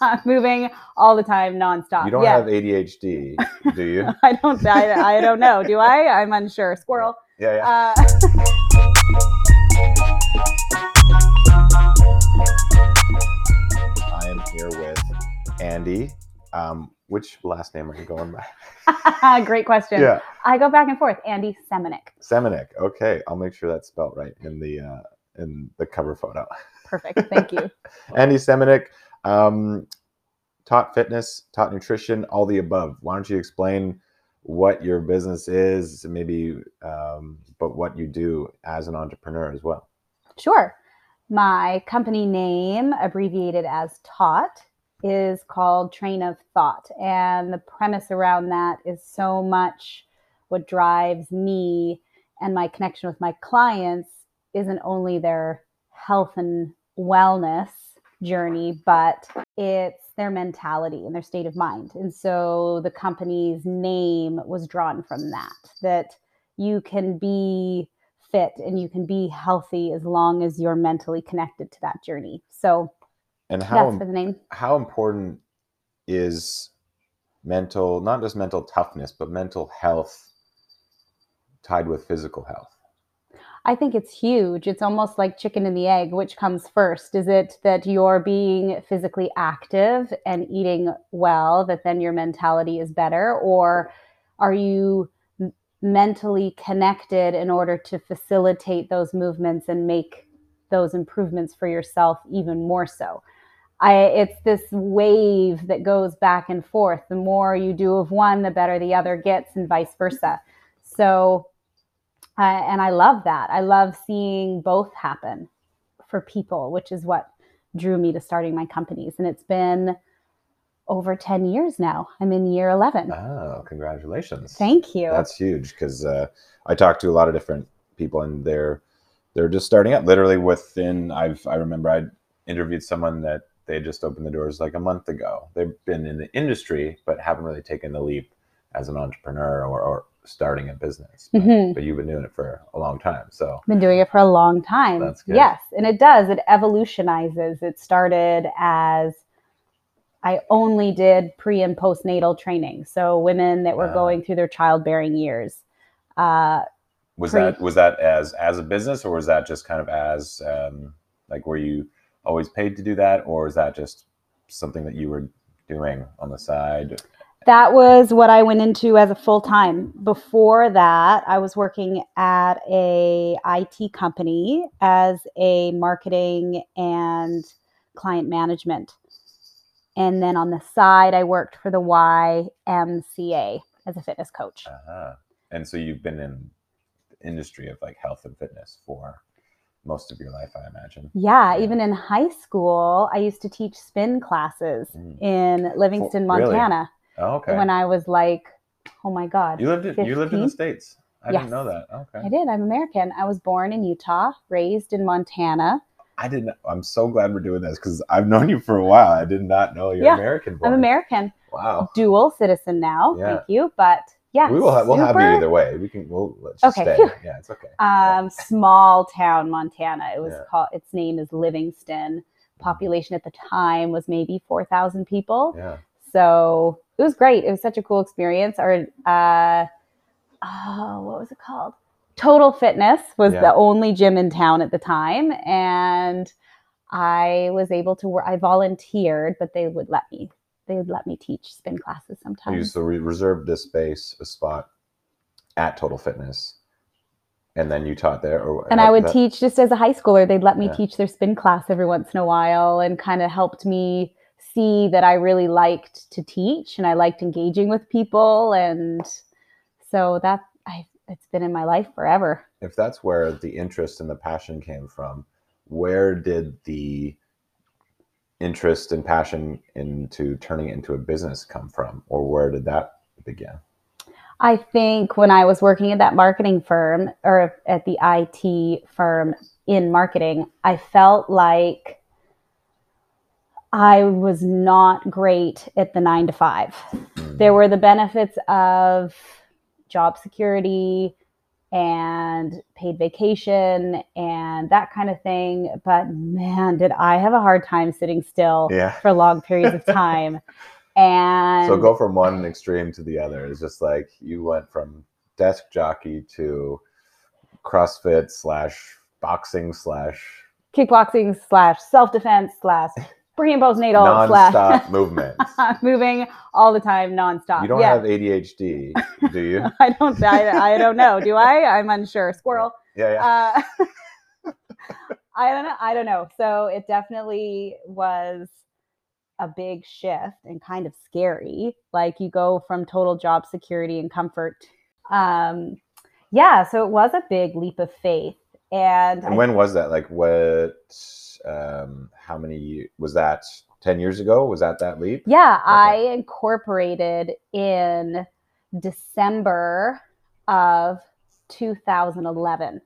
moving all the time, nonstop. You don't yeah. have ADHD, do you? I don't. I, I don't know. Do I? I'm unsure. Squirrel. Yeah, yeah. Uh, I am here with Andy. Um, which last name are you going by? great question. Yeah, I go back and forth. Andy Semenik. Semenik. Okay, I'll make sure that's spelled right in the uh, in the cover photo. Perfect. Thank you. Andy Semenik um, taught fitness, taught nutrition, all the above. Why don't you explain what your business is, maybe, um, but what you do as an entrepreneur as well? Sure. My company name, abbreviated as TAUght, is called Train of Thought. And the premise around that is so much what drives me and my connection with my clients isn't only their health and wellness journey, but it's their mentality and their state of mind. And so the company's name was drawn from that, that you can be fit and you can be healthy as long as you're mentally connected to that journey. So And how that's for the name. how important is mental, not just mental toughness, but mental health tied with physical health? I think it's huge. It's almost like chicken and the egg. Which comes first? Is it that you're being physically active and eating well, that then your mentality is better? Or are you mentally connected in order to facilitate those movements and make those improvements for yourself even more so? I, it's this wave that goes back and forth. The more you do of one, the better the other gets, and vice versa. So, uh, and I love that. I love seeing both happen for people, which is what drew me to starting my companies. And it's been over 10 years now. I'm in year 11. Oh, congratulations! Thank you. That's huge because uh, I talked to a lot of different people, and they're they're just starting up. Literally within, I've I remember I interviewed someone that they just opened the doors like a month ago. They've been in the industry, but haven't really taken the leap as an entrepreneur or, or starting a business. But, Mhm. but you've been doing it for a long time, so Been doing it for a long time. That's good. Yes, and it does. It evolutionizes. It started as I only did pre and postnatal training, so women that were Ah. going through their childbearing years. Uh, was Pre- that was that as as a business or was that just kind of as um, like were you always paid to do that or is that just something that you were doing on the side? That was what I went into as a full time. Before that, I was working at a IT company as a marketing and client management. And then on the side, I worked for the YMCA as a fitness coach. Uh-huh. And so you've been in the industry of like health and fitness for most of your life, I imagine. Yeah, even in high school, I used to teach spin classes Mm. in Livingston, really? Oh, okay. when I was like, oh my God. you lived in, you lived in the states. I Yes. didn't know that. Okay. I did. I'm American. I was born in Utah, raised in Montana. I didn't. I'm so glad we're doing this because I've known you for a while. I did not know you're Yeah, American. I'm. American, Wow. dual citizen now. Yeah. Thank you. But yeah, we will have. We'll have you either way. We can. We'll let's just Okay, stay. Yeah, it's okay. Um, small town Montana. It was Yeah. called. Its name is Livingston. Population at the time was maybe four thousand people. yeah. So it was great. It was such a cool experience. Our uh, oh, what was it called? Total Fitness was Yeah. the only gym in town at the time, and I was able to work. I volunteered, but they would let me. They would let me teach spin classes You sometimes. so we reserved this space, a spot at Total Fitness, and then you taught there. Or and I would that- teach just as a high schooler. They'd let me Yeah. teach their spin class every once in a while, and kind of helped me see that I really liked to teach and I liked engaging with people, and so that I it's been in my life forever. If that's where the interest and the passion came from, where did the interest and passion into turning it into a business come from, or where did that begin? I think when I was working at that marketing firm or at the IT firm in marketing, I felt like I was not great at the nine to five. There were the benefits of job security, and paid vacation and that kind of thing. But man, did I have a hard time sitting still Yeah. for long periods of time. And So go from one extreme to the other. It's just like you went from desk jockey to CrossFit slash boxing slash kickboxing slash self defense slash pre and postnatal slash non-stop movements. moving all the time nonstop. You don't yeah. have ADHD, do you? I don't. I, I don't know. Do I? I'm unsure. Squirrel. Yeah, yeah. Uh, I don't know. I don't know. So it definitely was a big shift and kind of scary. Like you go from total job security and comfort. Um, yeah. So it was a big leap of faith. And, And I- when was that? Like what? Um, how many was that? Ten years ago? Was that that leap? Yeah, I incorporated in December of 2011.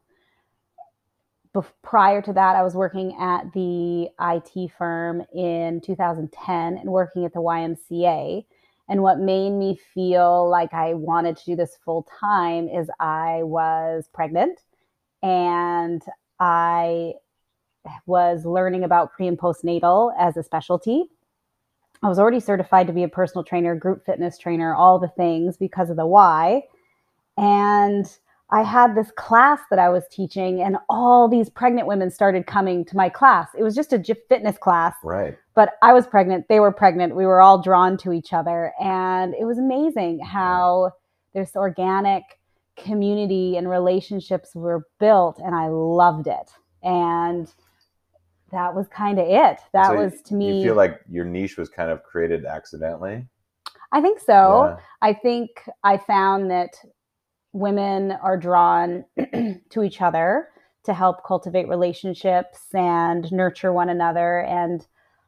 Bef- prior to that, I was working at the IT firm in 2010 and working at the YMCA. And what made me feel like I wanted to do this full time is I was pregnant and I was learning about pre and postnatal as a specialty. I was already certified to be a personal trainer, group fitness trainer, all the things because of the why. And I had this class that I was teaching, and all these pregnant women started coming to my class. It was just a fitness class, Right. but I was pregnant. They were pregnant. We were all drawn to each other. And it was amazing how this organic community and relationships were built. And I loved it. And that was kind of it. That So was to me. Do you feel like your niche was kind of created accidentally. I think so. Yeah. I think I found that women are drawn to each other to help cultivate relationships and nurture one another. And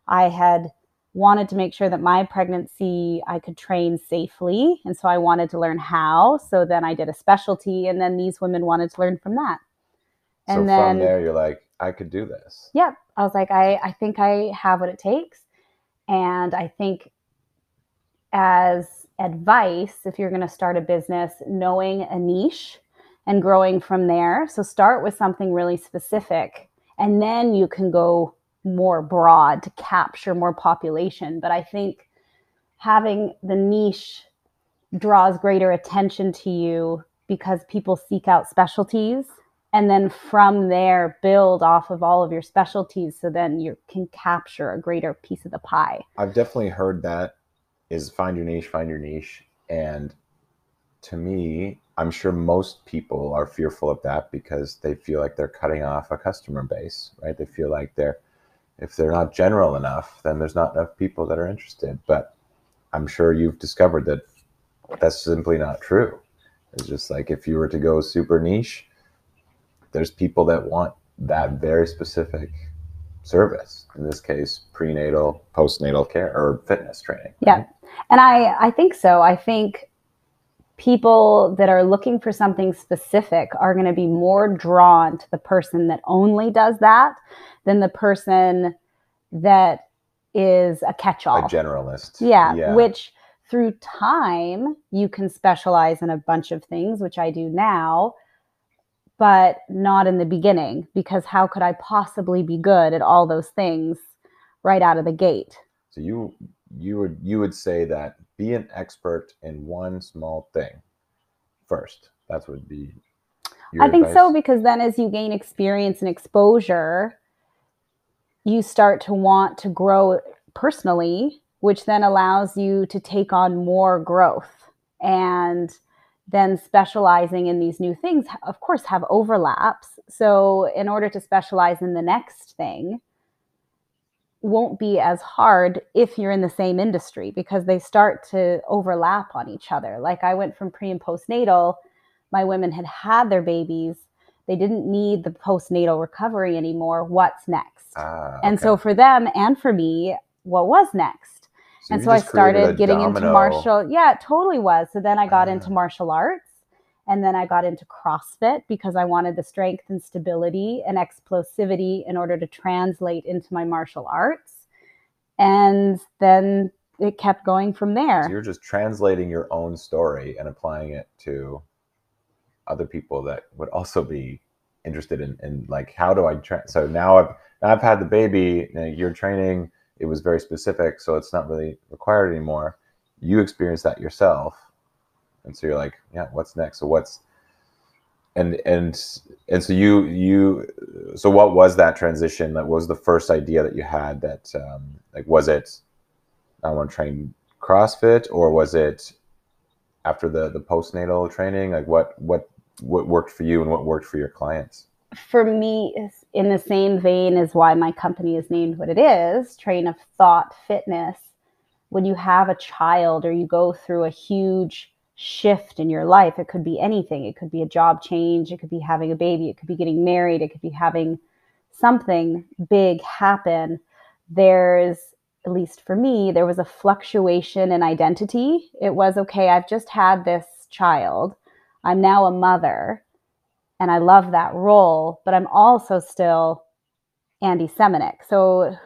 I had wanted to make sure that my pregnancy I could train safely. And so I wanted to learn how. So then I did a specialty, and then these women wanted to learn from that. So And then from there, you're like, I could do this. yeah i was like I, I think i have what it takes. And i think as advice if you're going to start a business knowing a niche and growing from there. So start with something really specific and then you can go more broad to capture more population. But i think having the niche draws greater attention to you because people seek out specialties and then from there build off of all of your specialties so then you can capture a greater piece of the pie I've definitely heard that is find your niche, find your niche. And to me, I'm sure most people are fearful of that because they feel like they're cutting off a customer base, right? They feel like they're, if they're not general enough, then there's not enough people that are interested. But I'm sure you've discovered that that's simply not true. It's just like if you were to go super niche, there's people that want that very specific service. In this case, prenatal, postnatal care, or fitness training. Yeah. and i i think so i think people that are looking for something specific are going to be more drawn to the person that only does that than the person that is a catch-all a generalist. yeah, which through time you can specialize in a bunch of things which i do now but not in the beginning because how could i possibly be good at all those things right out of the gate so you you would you would say that be an expert in one small thing first. That would be. I think so because then as you gain experience and exposure, you start to want to grow personally, which then allows you to take on more growth. And then specializing in these new things, of course, have overlaps. So, in order to specialize in the next thing, won't be as hard if you're in the same industry because they start to overlap on each other. Like I went from pre and postnatal, my women had had their babies, they didn't need the postnatal recovery anymore. What's next? Ah, And so for them and for me, what was next? And so I started getting into martial. Yeah, it totally was. So then I got Ah. into martial arts and then I got into CrossFit because I wanted the strength and stability and explosivity in order to translate into my martial arts. And then it kept going from there. So you're just translating your own story and applying it to other people that would also be interested in, in like how do I train? So now I've now I've had the baby. You you're training. It was very specific, so it's not really required anymore. You experience that yourself, and so you're like, yeah, what's next? So what's and and and so you you so what was that transition? That was the first idea that you had. That um, like was it I want to train CrossFit or was it after the the postnatal training? Like what what what worked for you and what worked for your clients? For me, in the same vein as why my company is named what it is, Train of Thought Fitness. When you have a child or you go through a huge shift in your life, it could be anything. It could be a job change, it could be having a baby, it could be getting married, it could be having something big happen. There's at least for me, there was a fluctuation in identity. It was okay, I've just had this child. I'm now a mother and I love that role, but I'm also still Andy Semenuk. So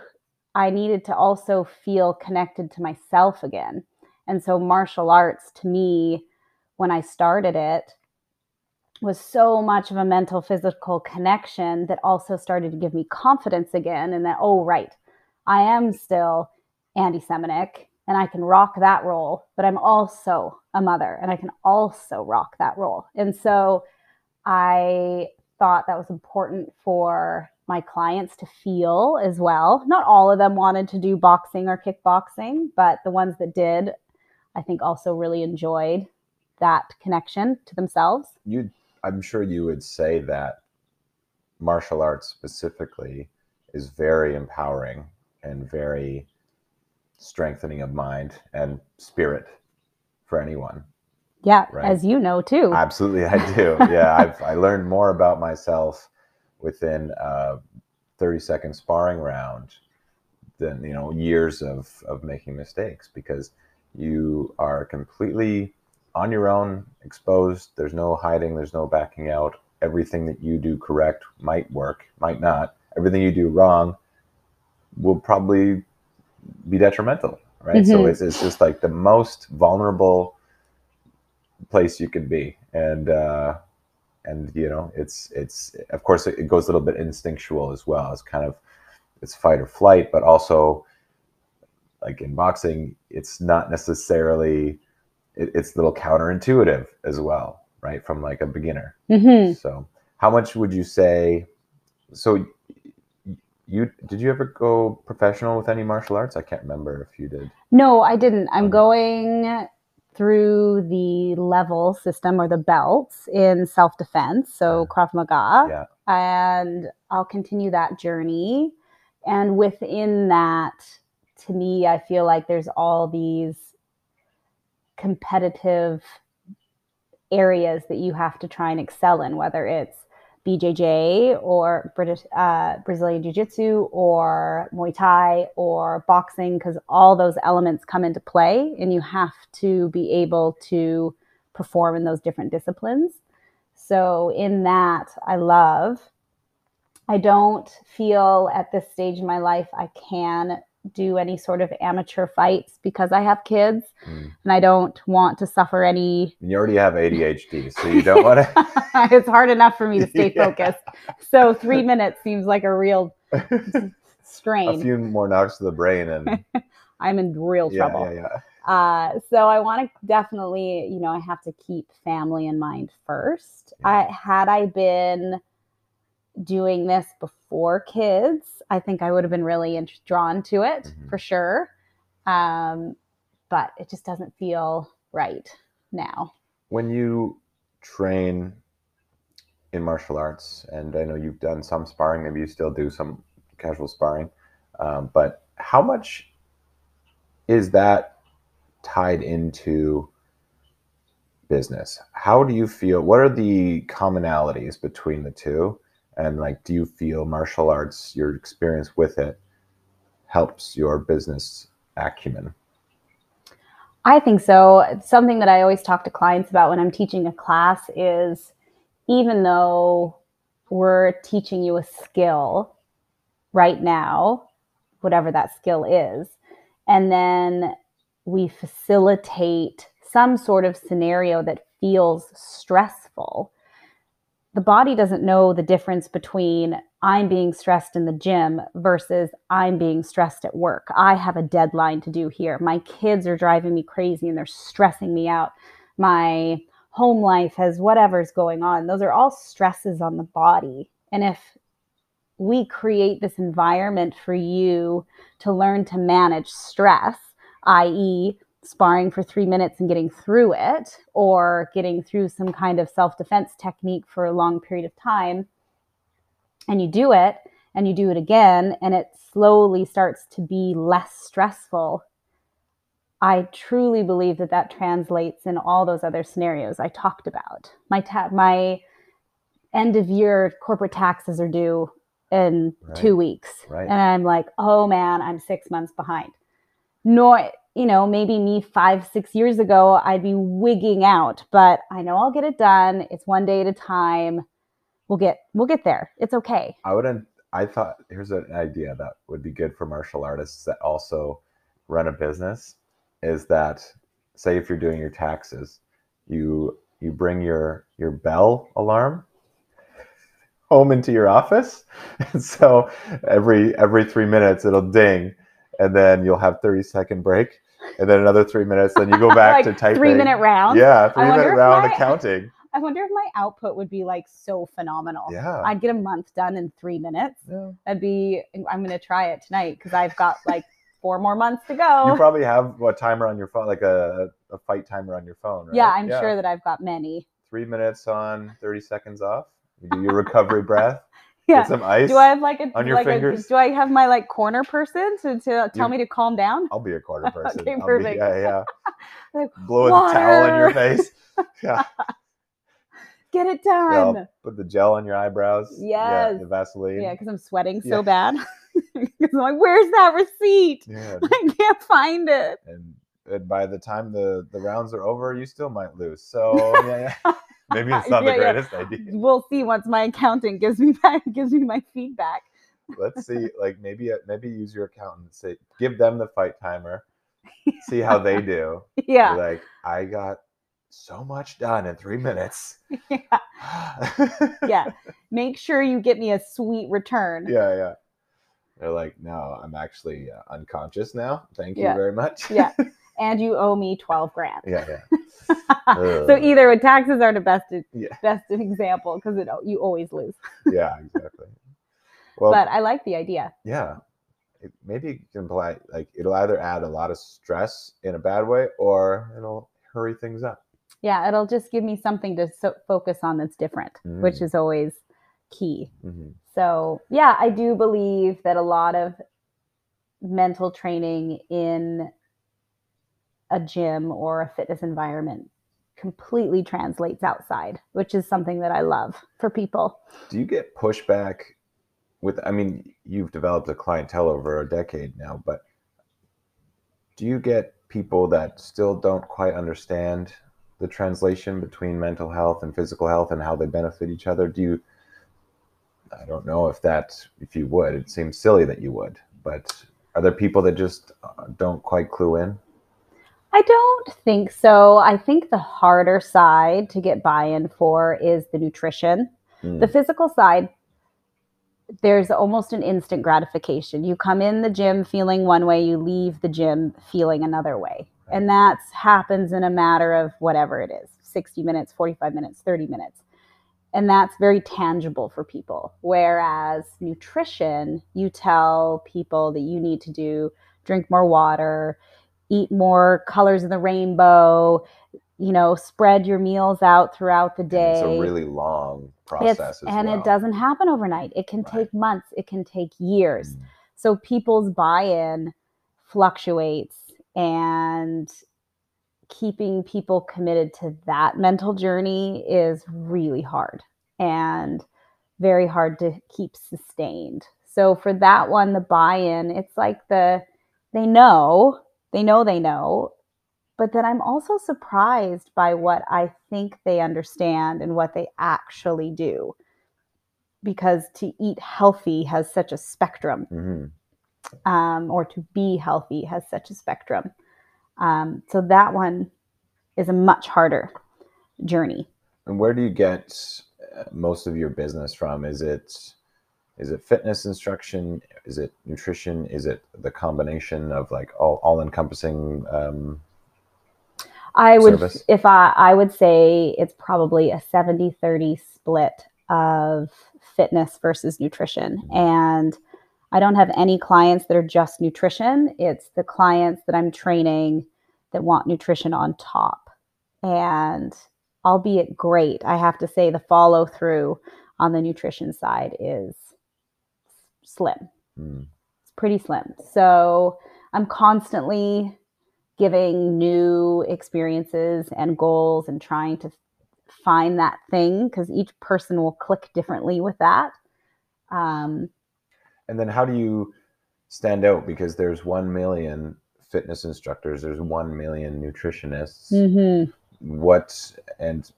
I needed to also feel connected to myself again. And so martial arts to me, when I started it, was so much of a mental physical connection that also started to give me confidence again and that, oh, right, I am still Andy Semenuk and I can rock that role, but I'm also a mother and I can also rock that role. And so I thought that was important for my clients to feel as well. Not all of them wanted to do boxing or kickboxing, but the ones that did, I think also really enjoyed that connection to themselves. You I'm sure you would say that martial arts specifically is very empowering and very strengthening of mind and spirit for anyone. Yeah, right? as you know too. Absolutely, I do. yeah, I've I learned more about myself within a 30 second sparring round than you know years of of making mistakes because you are completely on your own, exposed. There's no hiding. There's no backing out. Everything that you do correct might work, might not. Everything you do wrong will probably be detrimental, right? Mm-hmm. So it's, it's just like the most vulnerable place you can be, and uh, and you know it's it's of course it goes a little bit instinctual as well. It's kind of it's fight or flight, but also like in boxing, it's not necessarily it, it's a little counterintuitive as well, right? From like a beginner. Mm-hmm. So how much would you say? So you did you ever go professional with any martial arts? I can't remember if you did. No, I didn't. I'm um, going through the level system or the belts in self defense, so Krav Maga. Yeah. And I'll continue that journey. And within that, to me, I feel like there's all these competitive areas that you have to try and excel in, whether it's BJJ or British uh, Brazilian Jiu Jitsu or Muay Thai or boxing, because all those elements come into play, and you have to be able to perform in those different disciplines. So, in that, I love. I don't feel at this stage in my life I can do any sort of amateur fights because I have kids mm. and I don't want to suffer any. You already have ADHD, so you don't want to. it's hard enough for me to stay yeah. focused. So three minutes seems like a real strain. A few more knocks to the brain, and I'm in real trouble. Yeah, yeah, yeah. Uh, so I want to definitely, you know, I have to keep family in mind first. Yeah. I had I been doing this before kids, I think I would have been really drawn to it mm-hmm. for sure. Um, but it just doesn't feel right now. When you train in martial arts, and I know you've done some sparring, maybe you still do some casual sparring, um, but how much is that tied into business? How do you feel? What are the commonalities between the two? And like do you feel martial arts your experience with it helps your business acumen? I think so. Something that i always talk to clients about when i'm teaching a class is even though we're teaching you a skill right now whatever that skill is and then we facilitate some sort of scenario that feels stressful the body doesn't know the difference between I'm being stressed in the gym versus I'm being stressed at work. I have a deadline to do here. My kids are driving me crazy and they're stressing me out. My home life has whatever's going on. Those are all stresses on the body. And if we create this environment for you to learn to manage stress, i.e., sparring for three minutes and getting through it, or getting through some kind of self defense technique for a long period of time, and you do it and you do it again, and it slowly starts to be less stressful. I truly believe that that translates in all those other scenarios I talked about. My ta- my end of year corporate taxes are due in Right. two weeks, Right. and I'm like, oh man, I'm six months behind. Nor you know, maybe me five, six years ago, I'd be wigging out, but I know I'll get it done. It's one day at a time. We'll get we'll get there. It's okay. I wouldn't. I thought here's an idea that would be good for martial artists that also run a business. Is that say if you're doing your taxes, you you bring your your bell alarm home into your office, and so every every three minutes it'll ding, and then you'll have thirty second break, and then another three minutes, then you go back like to typing. three minute round. Yeah, three minute round my- accounting. I wonder if my output would be like so phenomenal. Yeah. I'd get a month done in three minutes. yeah. That'd be. I'm gonna try it tonight because I've got like four more months to go. You probably have a timer on your phone, like a, a fight timer on your phone, right? Yeah, I'm sure that I've got many. Three minutes on, 30 seconds off. You do your recovery breath, Yeah. get some ice. Do I have like a on your like fingers? A, do I have my like corner person to, to tell You- me to calm down? I'll be a corner person. Okay, I'll be- perfect. yeah, yeah. Like, Blow a towel in your face. Yeah. Get it done. Put the gel on your eyebrows. Yeah, Yes. the Vaseline. Yeah, because I'm sweating Yeah. so bad. 'Cause I'm like, where's that receipt? Yeah, I can't find it. And, and by the time the, the rounds are over, you still might lose. So yeah, yeah. Maybe it's not Yeah, the yeah. greatest idea. We'll see once my accountant gives me back gives me my feedback. let's see like maybe uh, maybe use your accountant and say give them the fight timer see how they do Be Yeah. like i got so much done in three minutes Yeah. Yeah. Make sure you get me a sweet return. yeah yeah they're like no i'm actually uh, unconscious now thank you Yeah. very much Yeah. And you owe me 12 grand. yeah yeah so Ugh. either taxes aren't a best Yeah. best example because it you always lose. yeah exactly well but I like the idea. yeah it, maybe you can apply like it'll either add a lot of stress in a bad way or it'll hurry things up Yeah, it'll just give me something to so- focus on that's different, which Mm. is always key. Mhm. So, yeah, I do believe that a lot of mental training in a gym or a fitness environment completely translates outside, which is something that I love for people. do you get pushback with i mean you've developed a clientele over a decade now but do you get people that still don't quite understand the translation between mental health and physical health and how they benefit each other do you i don't know if that if you would it seems silly that you would but are there people that just uh, don't quite clue in I don't think so. I think the harder side to get buy in for is the nutrition. Mm, The physical side, there's almost an instant gratification. You come in the gym feeling one way, you leave the gym feeling another way. And that happens in a matter of whatever it is 60 minutes, 45 minutes, 30 minutes. And that's very tangible for people. Whereas nutrition, you tell people that you need to do drink more water, eat more colors of the rainbow, you know, spread your meals out throughout the and day it's a really long process and well. it doesn't happen overnight. It can Right. take months, it can take years. Mm, So people's buy in fluctuates, and keeping people committed to that mental journey is really hard and very hard to keep sustained. So for that one, the buy in, it's like the they know, they know they know, but then I'm also surprised by what I think they understand and what they actually do. Because to eat healthy has such a spectrum, mhm. um, or to be healthy has such a spectrum. Um, so that one is a much harder journey. And where do you get uh, most of your business from? Is it is it fitness instruction? Is it nutrition? Is it the combination of like all all encompassing? Um, I would, service? if I, I would say it's probably a 70 30 split of fitness versus nutrition. And I don't have any clients that are just nutrition. It's the clients that I'm training that want nutrition on top. And albeit great, I have to say the follow through on the nutrition side is slim. hmm, It's pretty slim. So I'm constantly giving new experiences and goals and trying to find that thing because each person will click differently with that. Um, And then how do you stand out? Because there's one million fitness instructors, there's one million nutritionists. mhm. What and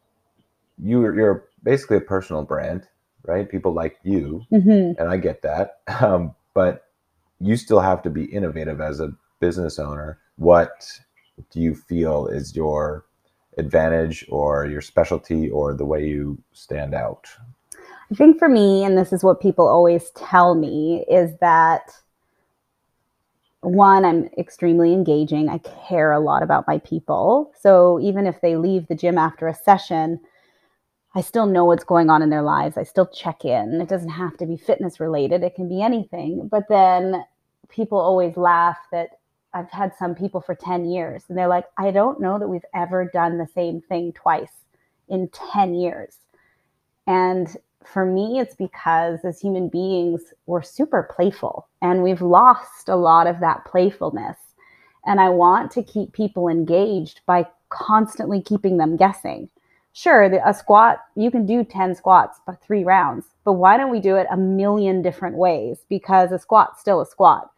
you you're basically a personal brand, right? People like you, Mhm. and I get that. Um, but you still have to be innovative as a business owner. What do you feel is your advantage or your specialty or the way you stand out? I think for me, and this is what people always tell me, is that one, I'm extremely engaging. I care a lot about my people. So even if they leave the gym after a session, I still know what's going on in their lives. I still check in. It doesn't have to be fitness related, it can be anything. But then people always laugh that I've had some people for 10 years and they're like, I don't know that we've ever done the same thing twice in 10 years. And for me, it's because as human beings, we're super playful and we've lost a lot of that playfulness. And I want to keep people engaged by constantly keeping them guessing. Sure, the, a squat, you can do 10 squats, but three rounds. But why don't we do it a million different ways? Because a squat's still a squat.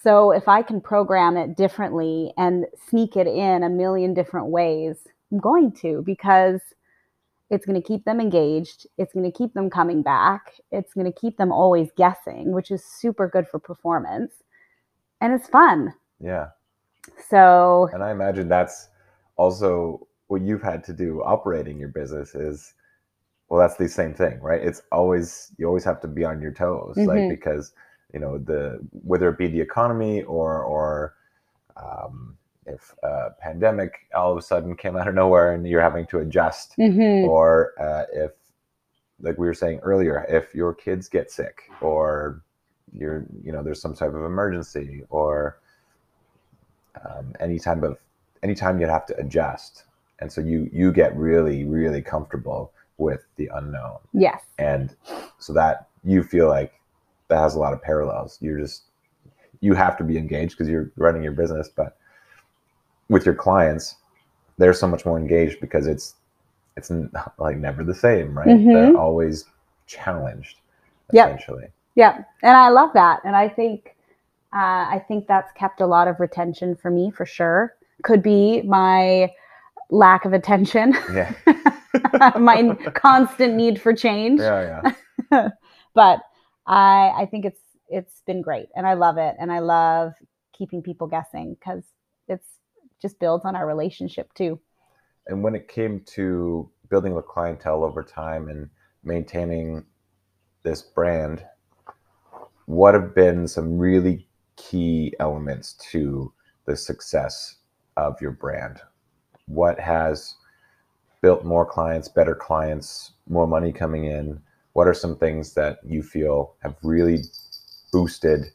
So if I can program it differently and sneak it in a million different ways, I'm going to because it's going to keep them engaged. It's going to keep them coming back. It's going to keep them always guessing, which is super good for performance. And it's fun. Yeah. So, And I imagine that's also what you've had to do operating your business is well that's the same thing, right? It's always you always have to be on your toes like Mhm. because you know the whether it be the economy or or um, if a pandemic all of a sudden came out of nowhere and you're having to adjust mhm, or uh, if like we were saying earlier if your kids get sick or you're you know there's some type of emergency or um, any type of anytime you'd have to adjust and so you you get really really comfortable with the unknown yes. and so that you feel like that has a lot of parallels you're just you have to be engaged because you're running your business but with your clients they're so much more engaged because it's it's like never the same right Mhm. they're always challenged Yep. essentially Yeah. And I love that. And I think, uh, I think that's kept a lot of retention for me for sure. Could be my lack of attention, yeah my constant need for change. yeah yeah but I I think it's it's been great and I love it and I love keeping people guessing because it's just builds on our relationship too. and when it came to building a clientele over time and maintaining this brand what have been some really key elements to the success of your brand what has built more clients better clients more money coming in what are some things that you feel have really boosted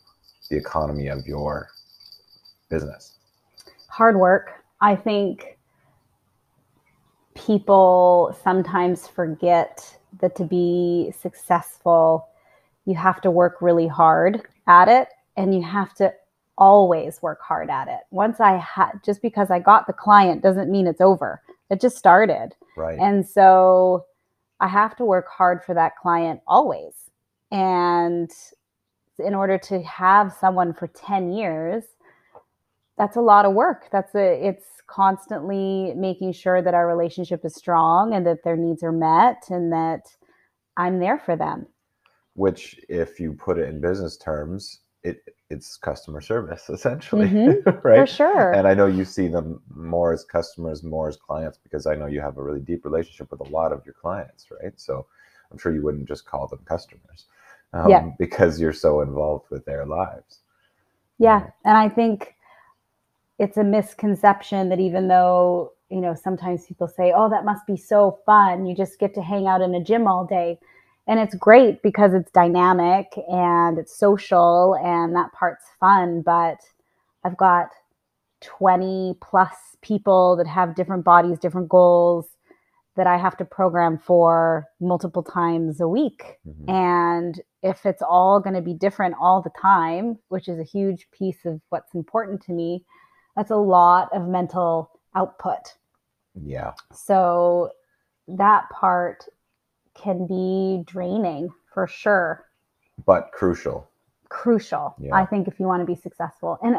the economy of your business Hard work. I think people sometimes forget that to be successful, you have to work really hard at it and you have to always work hard at it. Once I had, just because I got the client doesn't mean it's over. It just started. right And so I have to work hard for that client always. And in order to have someone for 10 years, that's a lot of work. That's a it's constantly making sure that our relationship is strong and that their needs are met and that I'm there for them. which if you put it in business terms it it's customer service essentially Mhm, For sure. and i know you see them more as customers more as clients because i know you have a really deep relationship with a lot of your clients right so I'm sure you wouldn't just call them customers um, Yeah. because you're so involved with their lives. Yeah. And I think it's a misconception that even though, you know, sometimes people say, oh, that must be so fun. You just get to hang out in a gym all day. And it's great because it's dynamic and it's social and that part's fun. But I've got 20 plus people that have different bodies, different goals that I have to program for multiple times a week. Mhm. And if it's all going to be different all the time, which is a huge piece of what's important to me, that's a lot of mental output. Yeah. So that part can be draining for sure. But crucial. Crucial, Yeah. I think, if you want to be successful. And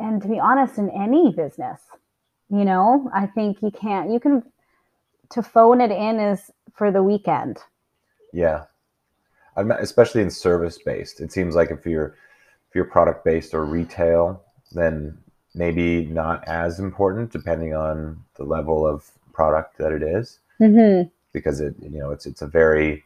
and to be honest, in any business, you know, I think you can't. You can to phone it in is for the weekend. Yeah. I'm especially in service based. It seems like if you're if you're product based or retail, then maybe not as important depending on the level of product that it is Mm-hmm. Because it you know it's it's a very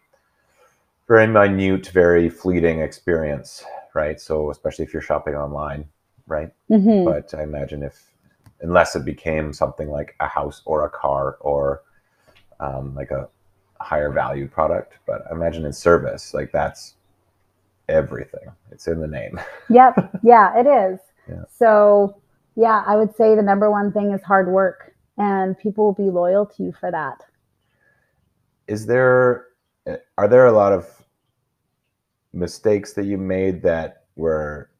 very minute, very fleeting experience, right? So especially if you're shopping online, right? Mm-hmm. But I imagine if unless it became something like a house or a car or um, like a higher value product, but I imagine in service, like that's everything. It's in the name. Yep. Yeah, it is. Yeah. So, yeah, I would say the number one thing is hard work, and people will be loyal to you for that. Is there eh, are there a lot of mistakes that you made that were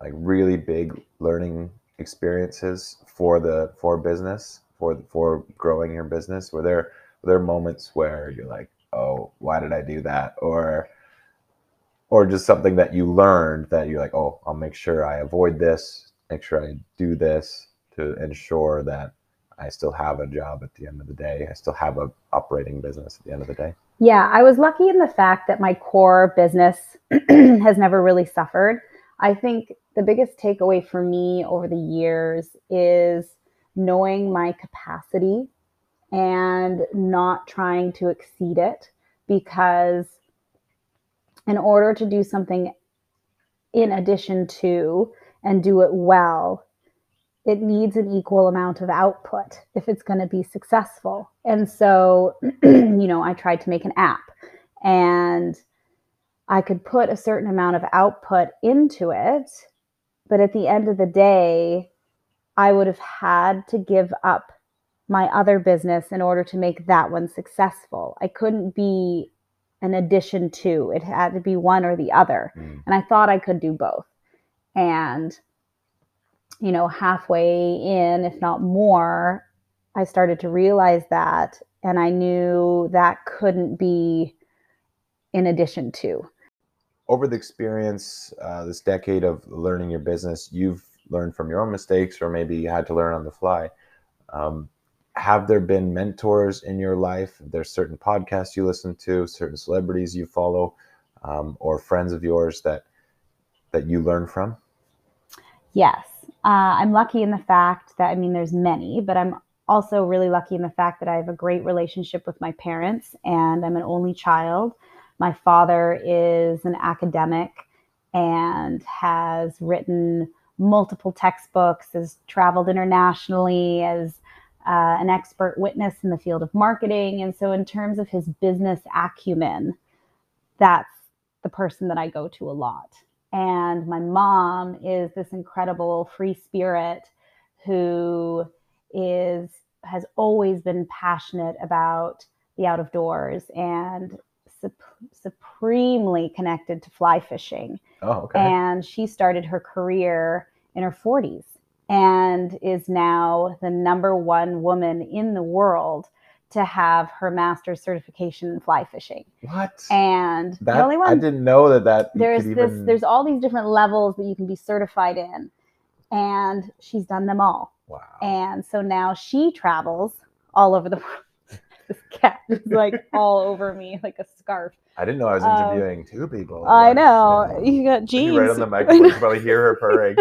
like really big learning experiences for the for business for for growing your business? Were there were there moments where you're like, oh, why did I do that? Or or just something that you learned that you're like, oh, I'll make sure I avoid this, make sure I do this to ensure that I still have a job at the end of the day. I still have a operating business at the end of the day. Yeah, I was lucky in the fact that my core business has never really suffered. I think the biggest takeaway for me over the years is knowing my capacity and not trying to exceed it because in order to do something in addition to and do it well, it needs an equal amount of output if it's going to be successful. And so, you know, I tried to make an app and I could put a certain amount of output into it. But at the end of the day, I would have had to give up my other business in order to make that one successful. I couldn't be an addition to, it had to be one or the other. Mm. And I thought I could do both. And, you know, halfway in, if not more, I started to realize that. And I knew that couldn't be in addition to. Over the experience, uh, this decade of learning your business, you've learned from your own mistakes or maybe you had to learn on the fly. Um, have there been mentors in your life? There's certain podcasts you listen to, certain celebrities you follow, um, or friends of yours that that you learn from? Yes. Uh, I'm lucky in the fact that, I mean, there's many, but I'm also really lucky in the fact that I have a great relationship with my parents and I'm an only child. My father is an academic and has written multiple textbooks, has traveled internationally as uh, an expert witness in the field of marketing. And so, in terms of his business acumen, that's the person that I go to a lot. And my mom is this incredible free spirit who is has always been passionate about the out of doors and sup- supremely connected to fly fishing. Oh, okay. And she started her career in her 40s and is now the number one woman in the world to have her master's certification in fly fishing. what? And that, the only one I didn't know that that there's could this even- there's all these different levels that you can be certified in and she's done them all wow. and so now she travels all over the world this cat is like all over me like a scarf I didn't know I was um, interviewing two people. i know Yeah. you got jeans right on the microphone, you can probably hear her purring.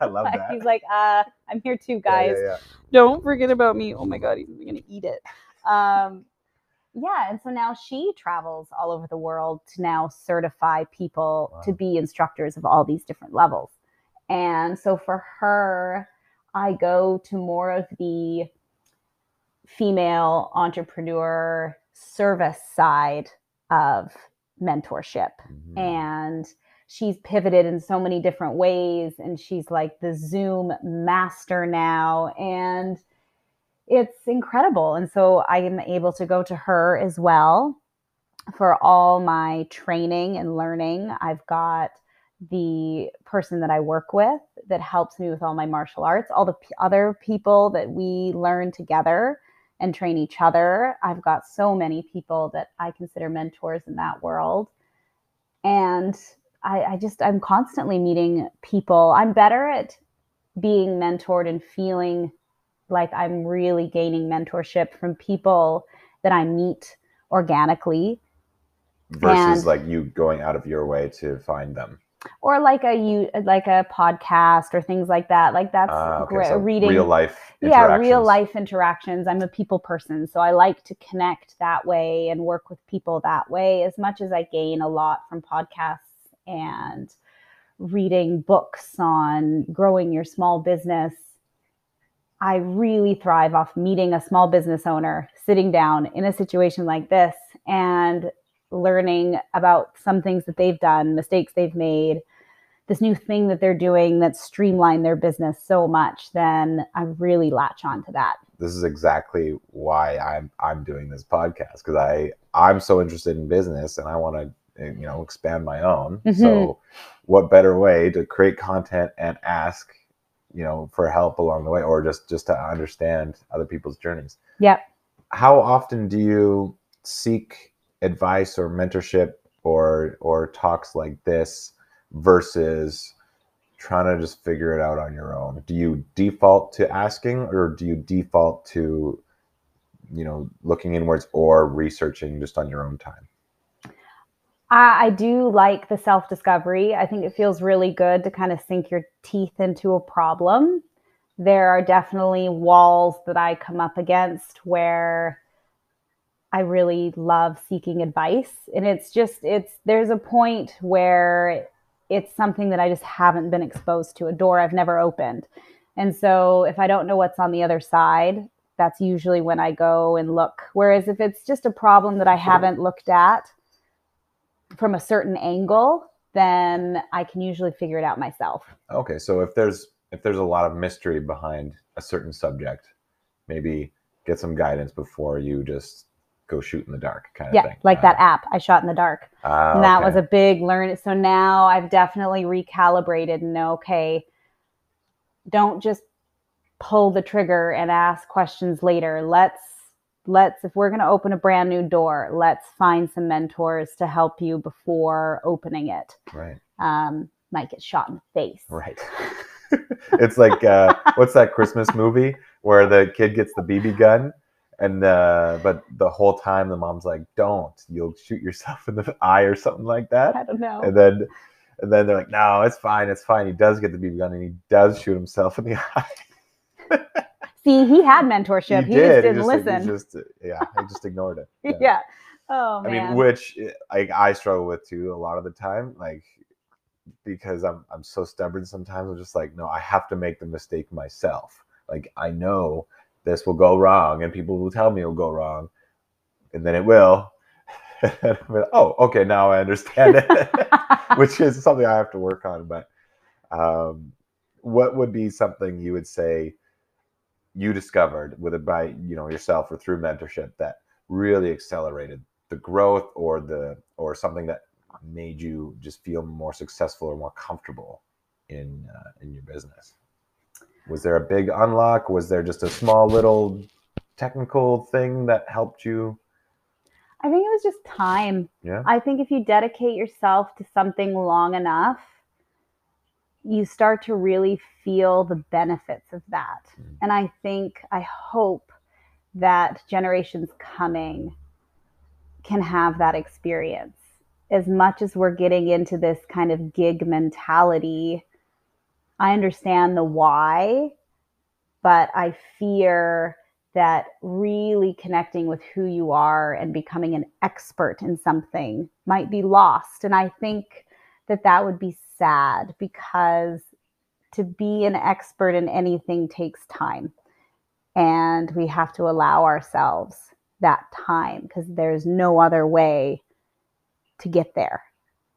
I love that. he's like uh i'm here too Yeah, yeah, guys yeah. don't forget about me oh my god he's gonna eat it um yeah, and so now she travels all over the world to now certify people Wow. to be instructors of all these different levels. And so for her, I go to more of the female entrepreneur service side of mentorship Mhm. and she's pivoted in so many different ways and she's like the zoom master now and it's incredible. And so i am able to go to her as well for all my training and learning. I've got the person that i work with that helps me with all my martial arts all the p- other people that we learn together and train each other. I've got so many people that i consider mentors in that world. And I, I just i'm constantly meeting people. I'm better at being mentored and feeling like i'm really gaining mentorship from people that i meet organically. Versus and- like you going out of your way to find them. or like a you like a podcast or things like that. Like that's Ah, okay, great so reading real life. yeah real life interactions. I'm a people person so i like to connect that way and work with people that way as much as i gain a lot from podcasts and reading books on growing your small business i really thrive off meeting a small business owner sitting down in a situation like this and learning about some things that they've done mistakes they've made this new thing that they're doing that's streamlined their business so much, then I really latch onto that. This is exactly why I'm I'm doing this podcast because I I'm so interested in business and I want to you know expand my own. Mhm. So what better way to create content and ask you know for help along the way or just just to understand other people's journeys. Yep. How often do you seek advice or mentorship or or talks like this versus trying to just figure it out on your own? Do you default to asking or do you default to you know looking inwards or researching just on your own time? I, I do like the self discovery. I think it feels really good to kind of sink your teeth into a problem. There are definitely walls that I come up against where I really love seeking advice. And it's just, it's, there's a point where it's something that I just haven't been exposed to, a door I've never opened. And so if I don't know what's on the other side, that's usually when I go and look. Whereas if it's just a problem that I haven't looked at from a certain angle, then I can usually figure it out myself. Okay, so if there's if there's a lot of mystery behind a certain subject, maybe get some guidance before you just go shoot in the dark kind of Yeah, thing. like Uh, that app I shot in the dark. ah, and that was a big learn. So now I've definitely recalibrated and know, okay, don't just pull the trigger and ask questions later. Let's let's if we're going to open a brand new door, let's find some mentors to help you before opening it. right, Um, might get shot in the face. right. it's like uh, what's that Christmas movie where the kid gets the BB gun and uh, but the whole time the mom's like, "Don't, you'll shoot yourself in the eye or something like that." I don't know. And then and then they're like, "No, it's fine, it's fine." He does get the BB gun and he does shoot himself in the eye. See, he had mentorship. He, just did. didn't he listen. He just, yeah, he just ignored it. yeah. Oh man. I mean, which like I struggle with too a lot of the time, like because I'm I'm so stubborn sometimes. I'm just like, no, I have to make the mistake myself. Like I know this will go wrong, and people will tell me it'll go wrong, and then it will. Oh, okay, now I understand it, which is something I have to work on. But um, what would be something you would say you discovered, whether by you know yourself or through mentorship, that really accelerated the growth or the or something that made you just feel more successful or more comfortable in uh, in your business? Was there a big unlock? Was there just a small little technical thing that helped you? I think it was just time. yeah. I think if you dedicate yourself to something long enough, you start to really feel the benefits of that. Mm. And I think, I hope that generations coming can have that experience. As much as we're getting into this kind of gig mentality, I understand the why, but I fear that really connecting with who you are and becoming an expert in something might be lost. And I think that that would be sad because to be an expert in anything takes time. And we have to allow ourselves that time because there's no other way to get there.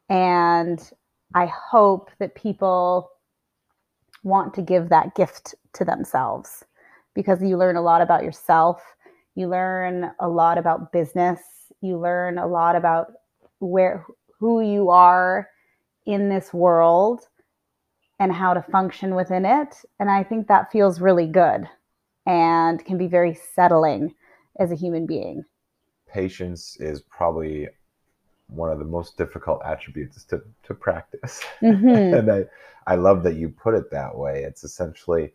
And I hope that people want to give that gift to themselves because you learn a lot about yourself. You learn a lot about business. You learn a lot about where who you are in this world and how to function within it. And I think that feels really good and can be very settling as a human being. Patience is probably one of the most difficult attributes to, to practice. Mm-hmm. and I, I love that you put it that way. It's essentially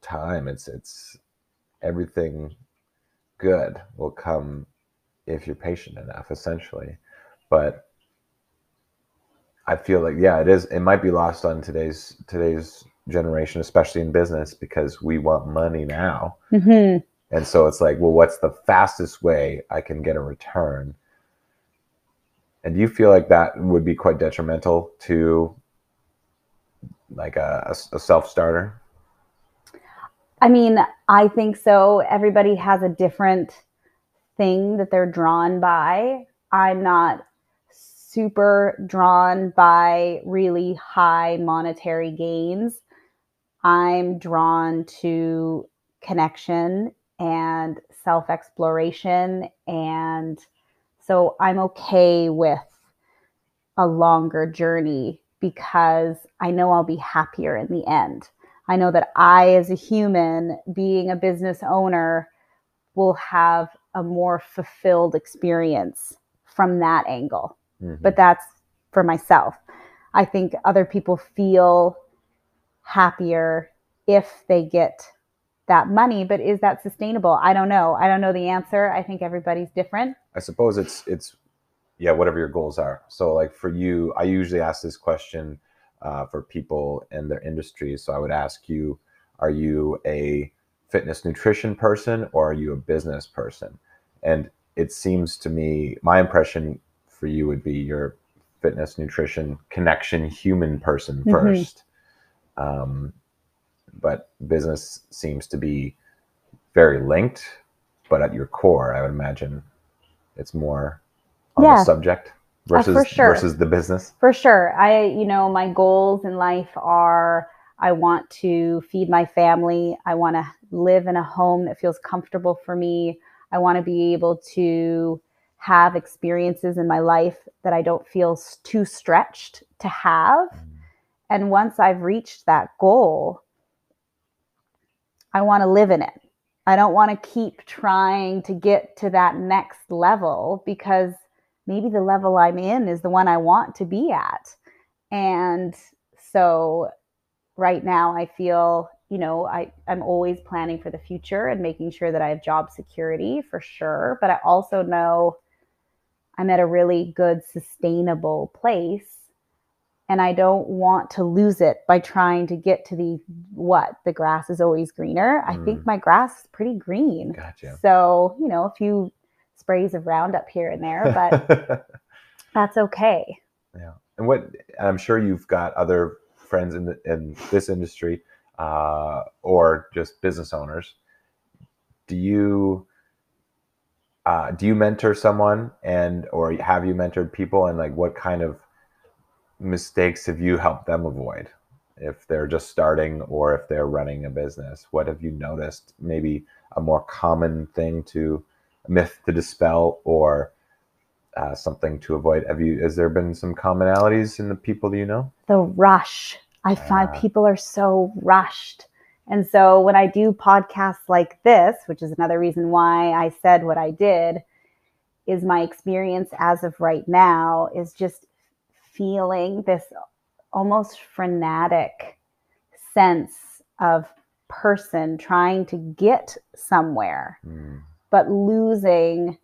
time. It's it's everything good will come if you're patient enough, essentially. But I feel like yeah, it is. It might be lost on today's today's generation, especially in business, because we want money now. Mm-hmm. And so it's like, well, what's the fastest way I can get a return? And do you feel like that would be quite detrimental to like a, a self starter? I mean, I think so. Everybody has a different thing that they're drawn by. I'm not super drawn by really high monetary gains. I'm drawn to connection and self exploration. And so I'm okay with a longer journey because I know I'll be happier in the end. I know that I, as a human, being a business owner, will have a more fulfilled experience from that angle. Mm-hmm. But that's for myself. I think other people feel happier if they get that money, but is that sustainable? I don't know. I don't know the answer. I think everybody's different. I suppose it's it's yeah, whatever your goals are. So like for you, I usually ask this question uh, for people in their industry. So I would ask you, are you a fitness nutrition person or are you a business person? And it seems to me, my impression for you would be your fitness nutrition connection human person 1st mm-hmm. um, but business seems to be very linked but at your core i would imagine it's more on yeah. the subject versus uh, sure. versus the business? For sure. I you know, my goals in life are I want to feed my family. I want to live in a home that feels comfortable for me. I want to be able to have experiences in my life that I don't feel too stretched to have. Mm. And once I've reached that goal, I want to live in it. I don't want to keep trying to get to that next level because maybe the level I'm in is the one I want to be at. And so right now I feel, you know, I, I'm always planning for the future and making sure that I have job security for sure. But I also know I'm at a really good, sustainable place. And I don't want to lose it by trying to get to the what the grass is always greener. Mm. I think mm. my grass is pretty green. Gotcha. So, you know, a few sprays of Roundup here and there, but that's okay. Yeah. And what I'm sure you've got other friends in the, in this industry uh, or just business owners. Do you uh, do you mentor someone and or have you mentored people and like what kind of mistakes have you helped them avoid if they're just starting or if they're running a business? What have you noticed? Maybe a more common thing to myth to dispel or uh, something to avoid? Have you? Has there been some commonalities in the people you know? The rush. I find uh, people are so rushed. And so when I do podcasts like this, which is another reason why I said what I did, is my experience as of right now is just feeling this almost frenetic sense of person trying to get somewhere. Mm but losing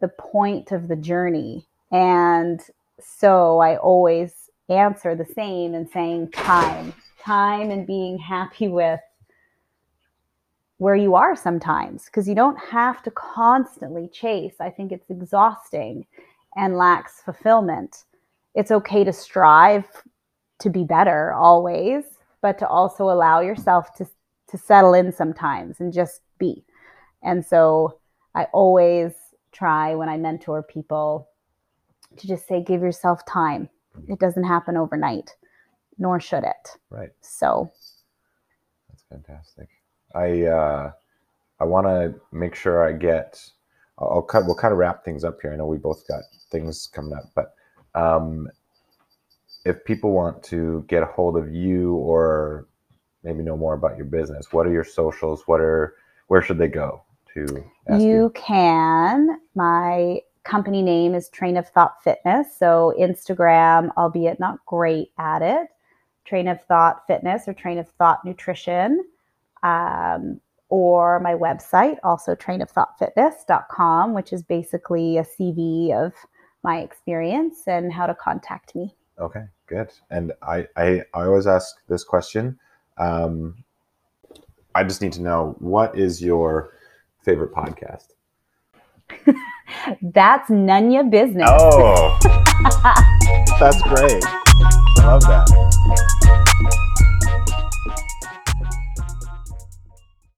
the point of the journey. And so I always answer the same and saying time, time and being happy with where you are sometimes because you don't have to constantly chase. I think it's exhausting and lacks fulfillment. It's okay to strive to be better always, but to also allow yourself to to settle in sometimes and just be. And so I always try when I mentor people to just say give yourself time. It doesn't happen overnight, nor should it. Right. So That's fantastic. I uh, I want to make sure I get. I'll, cut. We'll kind of wrap things up here. I know we both got things coming up, but um, if people want to get a hold of you or maybe know more about your business, what are your socials? What are where should they go to you you? can. My company name is Train of Thought Fitness. So Instagram, albeit not great at it, Train of Thought Fitness or Train of Thought Nutrition. Um, or my website, also trainofthoughtfitness.com, which is basically a CV of my experience and how to contact me. Okay, good. And I, I, I always ask this question. Um, I just need to know what is your favorite podcast? That's none your business. Oh, that's great. I love that.